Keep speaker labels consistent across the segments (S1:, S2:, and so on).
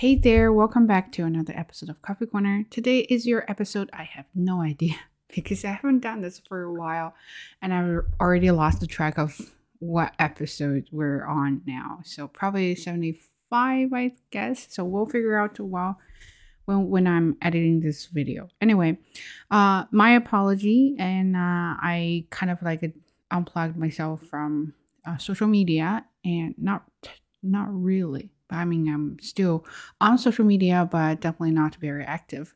S1: Hey there, welcome back to another episode of Coffee Corner. Today is your episode. I have no idea because I haven't done this for a while and I've already lost the track of what episode we're on now. So probably 75, I guess. So we'll figure out well when when I'm editing this video. Anyway, uh my apology and uh I kind of like unplugged myself from uh, social media and not not really I mean, I'm still on social media, but definitely not very active.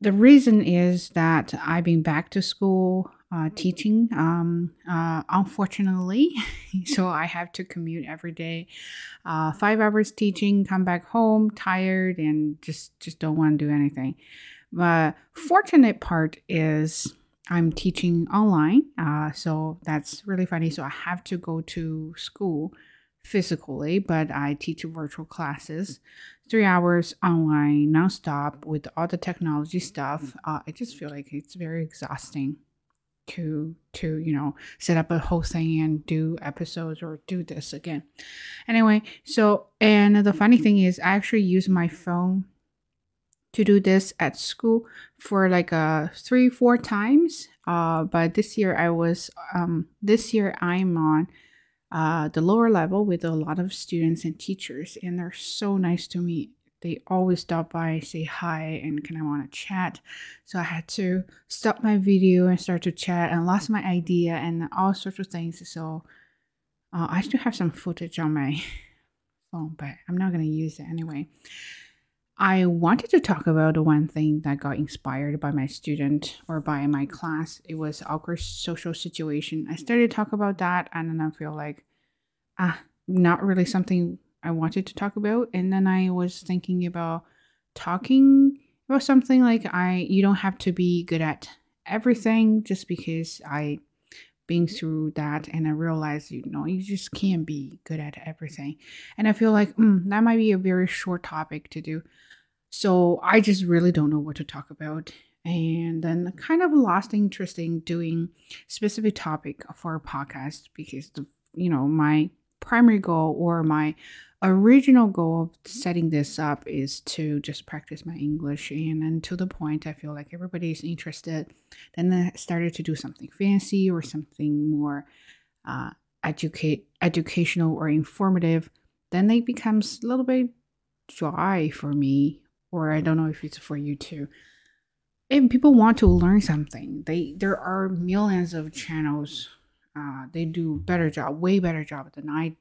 S1: The reason is that I've been back to school uh, teaching, um, uh, unfortunately. so I have to commute every day, uh, five hours teaching, come back home tired, and just just don't want to do anything. The fortunate part is I'm teaching online, uh, so that's really funny. So I have to go to school physically, but I teach virtual classes, three hours online, nonstop with all the technology stuff. Uh, I just feel like it's very exhausting to to you know set up a whole thing and do episodes or do this again. Anyway, so and the funny thing is, I actually use my phone to do this at school for like uh three four times. Uh, but this year I was um this year I'm on uh, the lower level with a lot of students and teachers, and they're so nice to me. They always stop by, say hi, and kind of want to chat. So I had to stop my video and start to chat and lost my idea and all sorts of things. So uh, I still have some footage on my phone, but I'm not going to use it anyway. I wanted to talk about one thing that got inspired by my student or by my class. It was awkward social situation. I started to talk about that and then I feel like ah, not really something I wanted to talk about. And then I was thinking about talking about something like I you don't have to be good at everything just because I been through that and I realized you know you just can't be good at everything. And I feel like mm, that might be a very short topic to do. So I just really don't know what to talk about. And then kind of lost interest in doing specific topic for a podcast because the you know my primary goal or my original goal of setting this up is to just practice my English and then to the point I feel like everybody is interested. Then I started to do something fancy or something more uh, educate educational or informative. Then it becomes a little bit dry for me or I don't know if it's for you too. If people want to learn something, they there are millions of channels. Uh, they do better job, way better job than I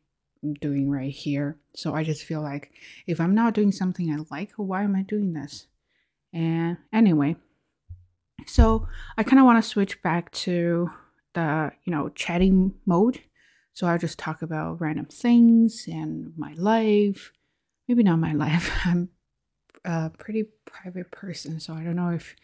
S1: doing right here. So I just feel like if I'm not doing something I like, why am I doing this? And anyway, so I kind of want to switch back to the you know chatting mode. So I'll just talk about random things and my life. Maybe not my life. I'm a pretty private person, so I don't know if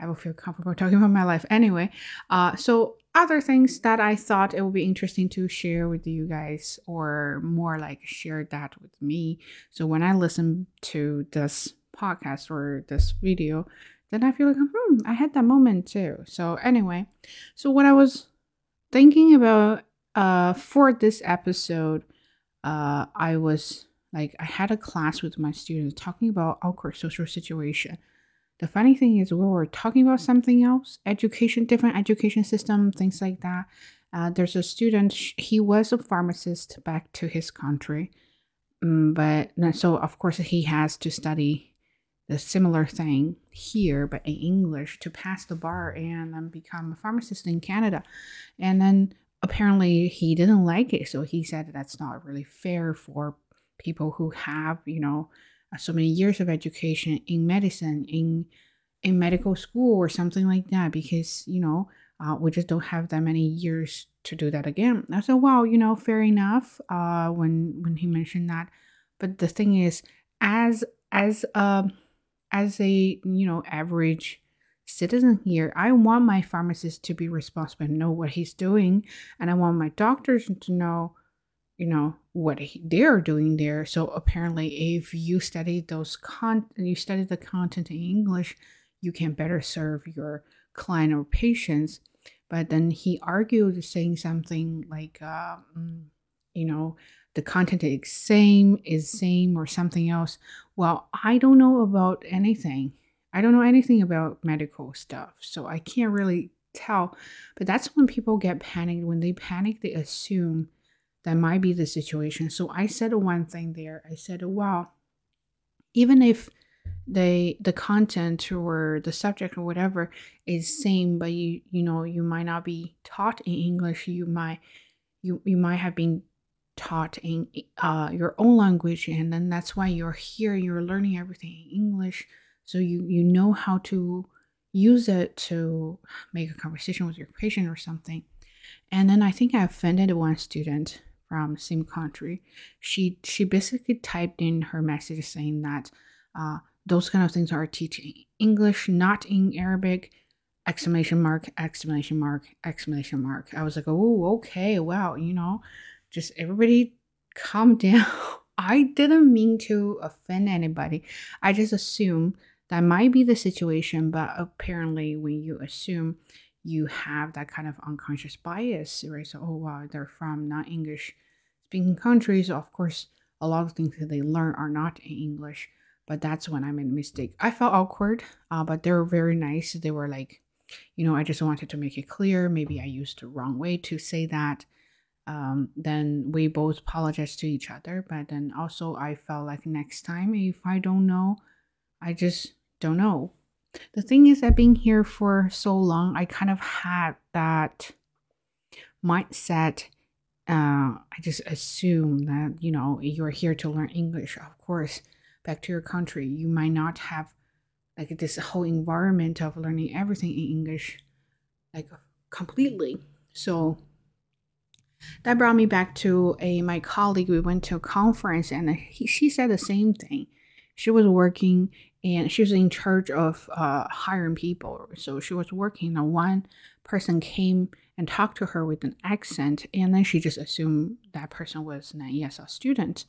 S1: I will feel comfortable talking about my life. Anyway, uh, so other things that I thought it would be interesting to share with you guys, or more like share that with me. So when I listen to this podcast or this video, then I feel like, hmm, I had that moment too. So anyway, so what I was thinking about uh, for this episode, uh, I was like I had a class with my students talking about awkward social situation. The funny thing is, we were talking about something else, education, different education system, things like that. Uh, there's a student, he was a pharmacist back to his country, um, but so of course he has to study the similar thing here, but in English to pass the bar and then become a pharmacist in Canada. And then apparently he didn't like it, so he said that's not really fair for people who have you know so many years of education in medicine in in medical school or something like that because you know uh, we just don't have that many years to do that again. I said wow you know fair enough uh, when when he mentioned that. But the thing is as as a as a you know average citizen here i want my pharmacist to be responsible and know what he's doing. And i want my doctors to know you know what they're doing there so apparently if you study those con you study the content in english you can better serve your client or patients but then he argued saying something like uh, you know the content is same is same or something else. Well, I don't know about anything. I don't know anything about medical stuff, so I can't really tell. But that's when people get panicked. When they panic, they assume that might be the situation. So I said one thing there. I said, well, even if the the content or the subject or whatever is same, but you you know you might not be taught in English. You might you you might have been taught in uh, your own language, and then that's why you're here. You're learning everything in English, so you you know how to use it to make a conversation with your patient or something. And then I think I offended one student from same country. She she basically typed in her message saying that uh, those kind of things are teaching English, not in Arabic. Exclamation mark! Exclamation mark! Exclamation mark! I was like, oh, okay, wow, you know, just everybody calm down. I didn't mean to offend anybody. I just assume that might be the situation, but apparently, when you assume you have that kind of unconscious bias, right? So, oh wow, they're from non English speaking countries. Of course, a lot of things that they learn are not in English, but that's when I made a mistake. I felt awkward, uh, but they were very nice. They were like, you know, I just wanted to make it clear. Maybe I used the wrong way to say that. Um, then we both apologized to each other, but then also I felt like next time if I don't know, I just don't know. The thing is that being here for so long, I kind of had that mindset. Uh, I just assume that, you know, you're here to learn English. Of course, back to your country, you might not have like this whole environment of learning everything in English, like completely. So that brought me back to a my colleague. We went to a conference, and he, she said the same thing. She was working and she was in charge of uh, hiring people. So she was working, and one person came and talked to her with an accent, and then she just assumed that person was an ESL student.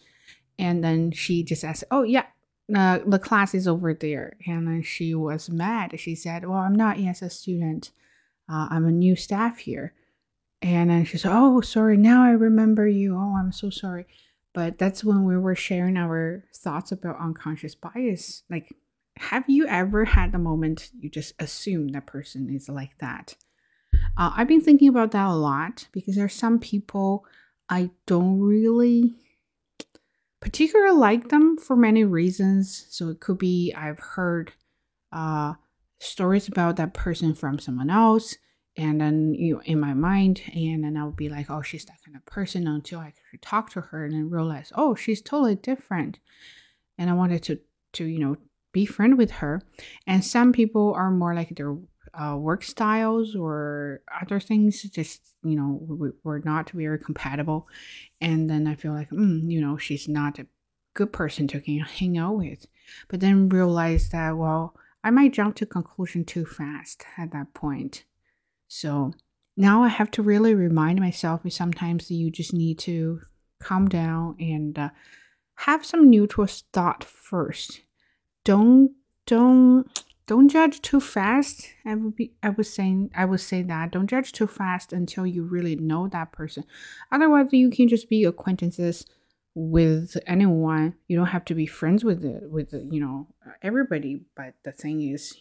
S1: And then she just asked, Oh, yeah, uh, the class is over there. And then she was mad. She said, Well, I'm not ESL student, uh, I'm a new staff here. And then she said, Oh, sorry, now I remember you. Oh, I'm so sorry. But that's when we were sharing our thoughts about unconscious bias. Like, have you ever had a moment you just assume that person is like that? Uh, I've been thinking about that a lot because there are some people I don't really particularly like them for many reasons. So it could be I've heard uh, stories about that person from someone else, and then you know, in my mind, and then I would be like, oh, she's that kind of person until I could talk to her and then realize, oh, she's totally different. And I wanted to to you know be friend with her. And some people are more like their uh, work styles or other things just you know we, we're not very compatible. And then i feel like mm, you know she's not a good person to hang out with. But then realize that well i might jump to conclusion too fast at that point. So now i have to really remind myself sometimes you just need to calm down and uh, have some neutral thought first don't don't don't judge too fast. I would be I was saying I would say that don't judge too fast until you really know that person. Otherwise, you can just be acquaintances with anyone. You don't have to be friends with it with you know everybody. But the thing is,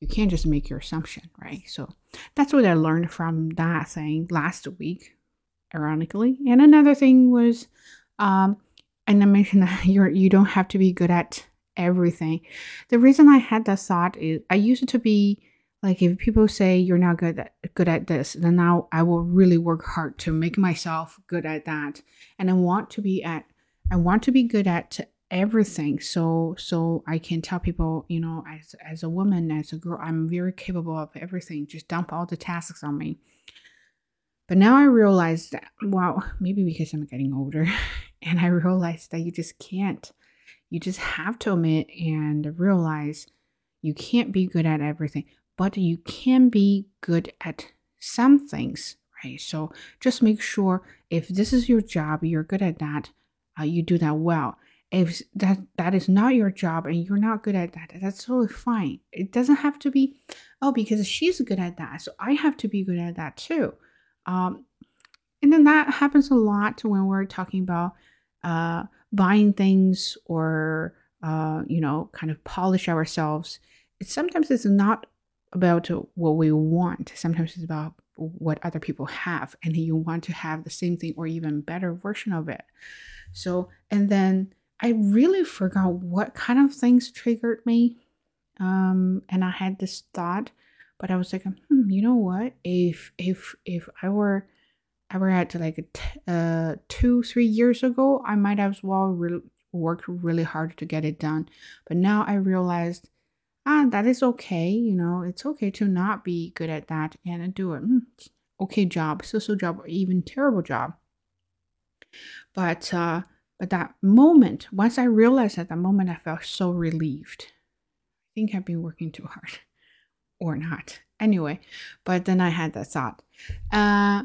S1: you can't just make your assumption, right? So that's what I learned from that thing last week, ironically. And another thing was, um, and I mentioned that you're you don't have to be good at everything. The reason I had that thought is I used to be like if people say you're not good at good at this, then now I will really work hard to make myself good at that. And I want to be at I want to be good at everything so so i can tell people you know as as a woman as a girl i'm very capable of everything just dump all the tasks on me but now i realize that wow maybe because i'm getting older and i realize that you just can't you just have to admit and realize you can't be good at everything, but you can be good at some things, right? So just make sure if this is your job, you're good at that, uh, you do that well. If that that is not your job and you're not good at that, that's totally fine. It doesn't have to be, oh, because she's good at that, so I have to be good at that too. Um, and then that happens a lot when we're talking about uh, buying things or uh, you know kind of polish ourselves it's sometimes it's not about what we want. Sometimes it's about what other people have and you want to have the same thing or even better version of it. So and then i really forgot what kind of things triggered me um and i had this thought but i was like hmm, you know what? If if if i were Were at like uh two three years ago i might as well re- work really hard to get it done but now i realized ah, that is okay. You know, it's okay to not be good at that and do it. Mm, okay job, so-so job, or even terrible job. But uh, but that moment, once I realized at that moment, I felt so relieved. I think I've been working too hard, or not. Anyway, but then I had that thought. Uh,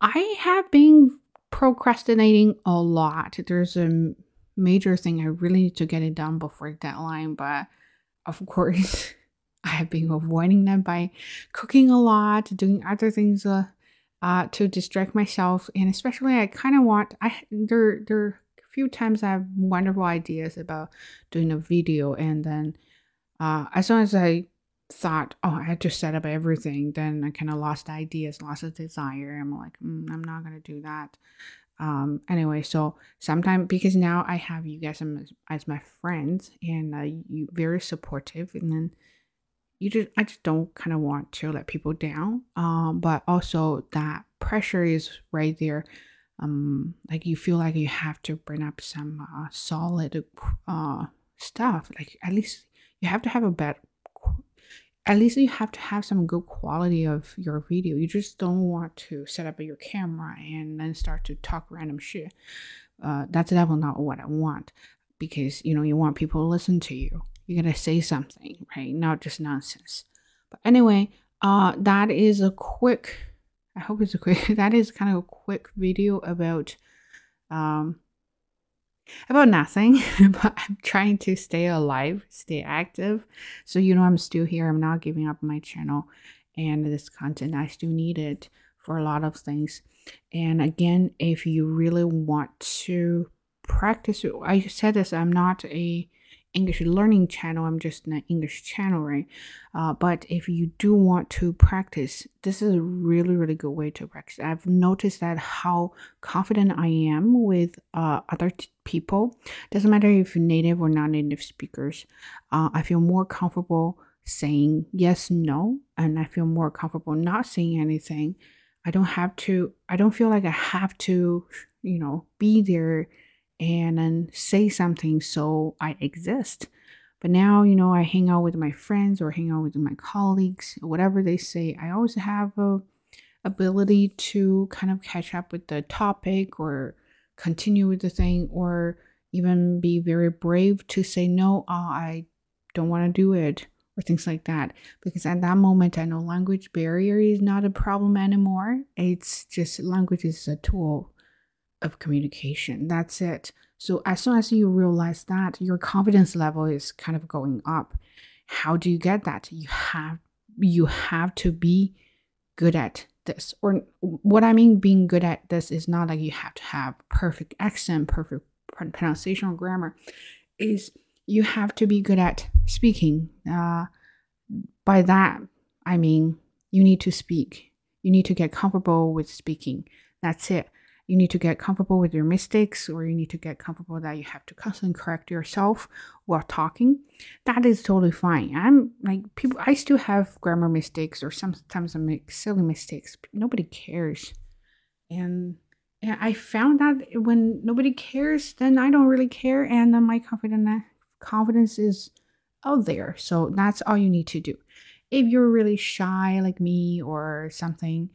S1: I have been procrastinating a lot. There's a major thing I really need to get it done before deadline, but of course, I have been avoiding them by cooking a lot, doing other things uh, uh, to distract myself, and especially I kind of want. I there there are a few times I have wonderful ideas about doing a video, and then uh, as soon as I thought, oh, I had to set up everything, then I kind of lost ideas, lost the desire. I'm like, mm, I'm not gonna do that um anyway so sometimes because now i have you guys as, as my friends and uh, you very supportive and then you just i just don't kind of want to let people down um but also that pressure is right there um like you feel like you have to bring up some uh, solid uh stuff like at least you have to have a better at least you have to have some good quality of your video. You just don't want to set up your camera and then start to talk random shit. Uh, that's definitely not what I want because you know you want people to listen to you. You gotta say something, right? Not just nonsense. But anyway, uh, that is a quick. I hope it's a quick. That is kind of a quick video about um about nothing, but I'm trying to stay alive, stay active. So, you know, I'm still here. I'm not giving up my channel and this content. I still need it for a lot of things. And again, if you really want to practice, I said this, I'm not a English learning channel. I'm just an English channel, right? Uh, but if you do want to practice, this is a really, really good way to practice. I've noticed that how confident I am with uh, other people. Doesn't matter if you're native or non-native speakers. Uh, I feel more comfortable saying yes, no, and I feel more comfortable not saying anything. I don't have to. I don't feel like I have to, you know, be there and then say something so I exist. But now, you know, I hang out with my friends or hang out with my colleagues, whatever they say, I always have a ability to kind of catch up with the topic or continue with the thing or even be very brave to say no, oh, I don't want to do it or things like that. Because at that moment, I know language barrier is not a problem anymore. It's just language is a tool of communication. That's it. So as soon as you realize that, your confidence level is kind of going up. How do you get that? You have you have to be good at this. Or what I mean being good at this is not like you have to have perfect accent, perfect pronunciation or grammar. Is you have to be good at speaking. Uh, by that, I mean you need to speak. You need to get comfortable with speaking. That's it you need to get comfortable with your mistakes or you need to get comfortable that you have to constantly correct yourself while talking. That is totally fine. I'm like people i still have grammar mistakes or sometimes i make silly mistakes nobody cares. And and i found that when nobody cares then i don't really care and then my confidence confidence is out there. So that's all you need to do. If you're really shy like me or something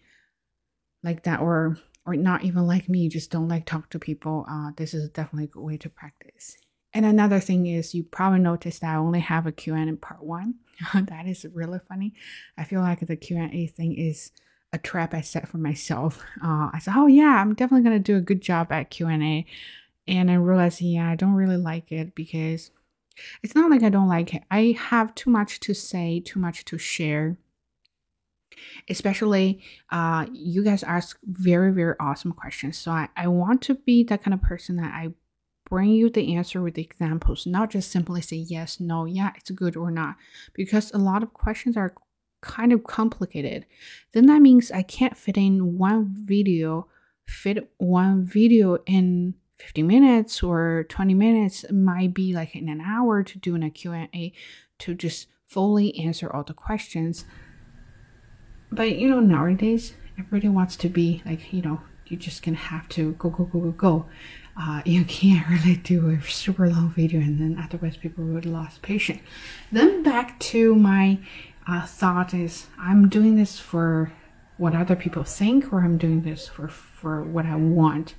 S1: like that or or not even like me, just don't like talk to people, uh, this is definitely a good way to practice. And another thing is you probably noticed that I only have a Q&A in part one. that is really funny. I feel like the Q&A thing is a trap I set for myself. Uh, I said, oh yeah, I'm definitely going to do a good job at Q&A. And I realized, yeah, I don't really like it because it's not like I don't like it. I have too much to say, too much to share. Especially uh, you guys ask very very awesome questions. So I, I want to be that kind of person that i bring you the answer with the examples not just simply say yes no yeah it's good or not because a lot of questions are kind of complicated. Then that means i can't fit in one video fit one video in 50 minutes or 20 minutes. It might be like in an hour to do in a q&a to just fully answer all the questions but you know nowadays everybody wants to be like you know you just gonna have to go go go go go. Uh, you can't really do a super long video and then otherwise people would lost patience. Then back to my uh, thought is i'm doing this for what other people think or i'm doing this for for what i want.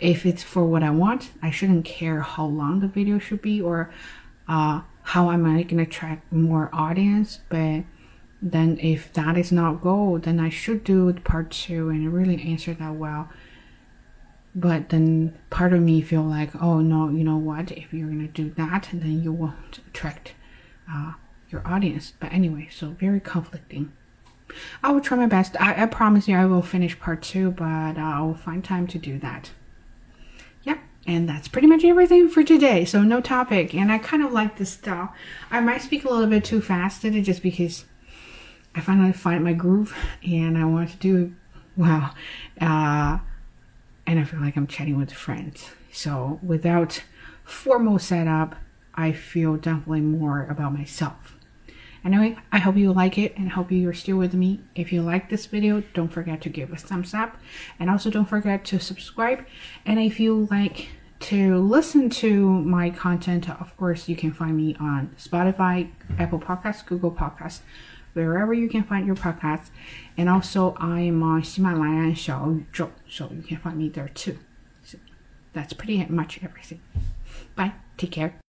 S1: If it's for what i want i shouldn't care how long the video should be or uh, how am i to attract more audience but then if that is not goal then i should do part two and really answer that well. But then part of me feel like oh no you know what? If you're gonna do that then you won't attract uh, your audience. But anyway so very conflicting. I will try my best. I, I promise you i will finish part two but i will find time to do that. Yep and that's pretty much everything for today. So no topic and i kind of like this style. I might speak a little bit too fast today just because I finally find my groove and I want to do well. Uh, and I feel like I'm chatting with friends. So without formal setup, I feel definitely more about myself. Anyway, I hope you like it and hope you're still with me. If you like this video, don't forget to give a thumbs up and also don't forget to subscribe. And if you like to listen to my content, of course, you can find me on Spotify, Apple Podcasts, Google Podcasts, wherever you can find your podcast. And also, I am on Himalaya and Xiaoyuzhou, so you can find me there too. So that's pretty much everything. Bye. Take care.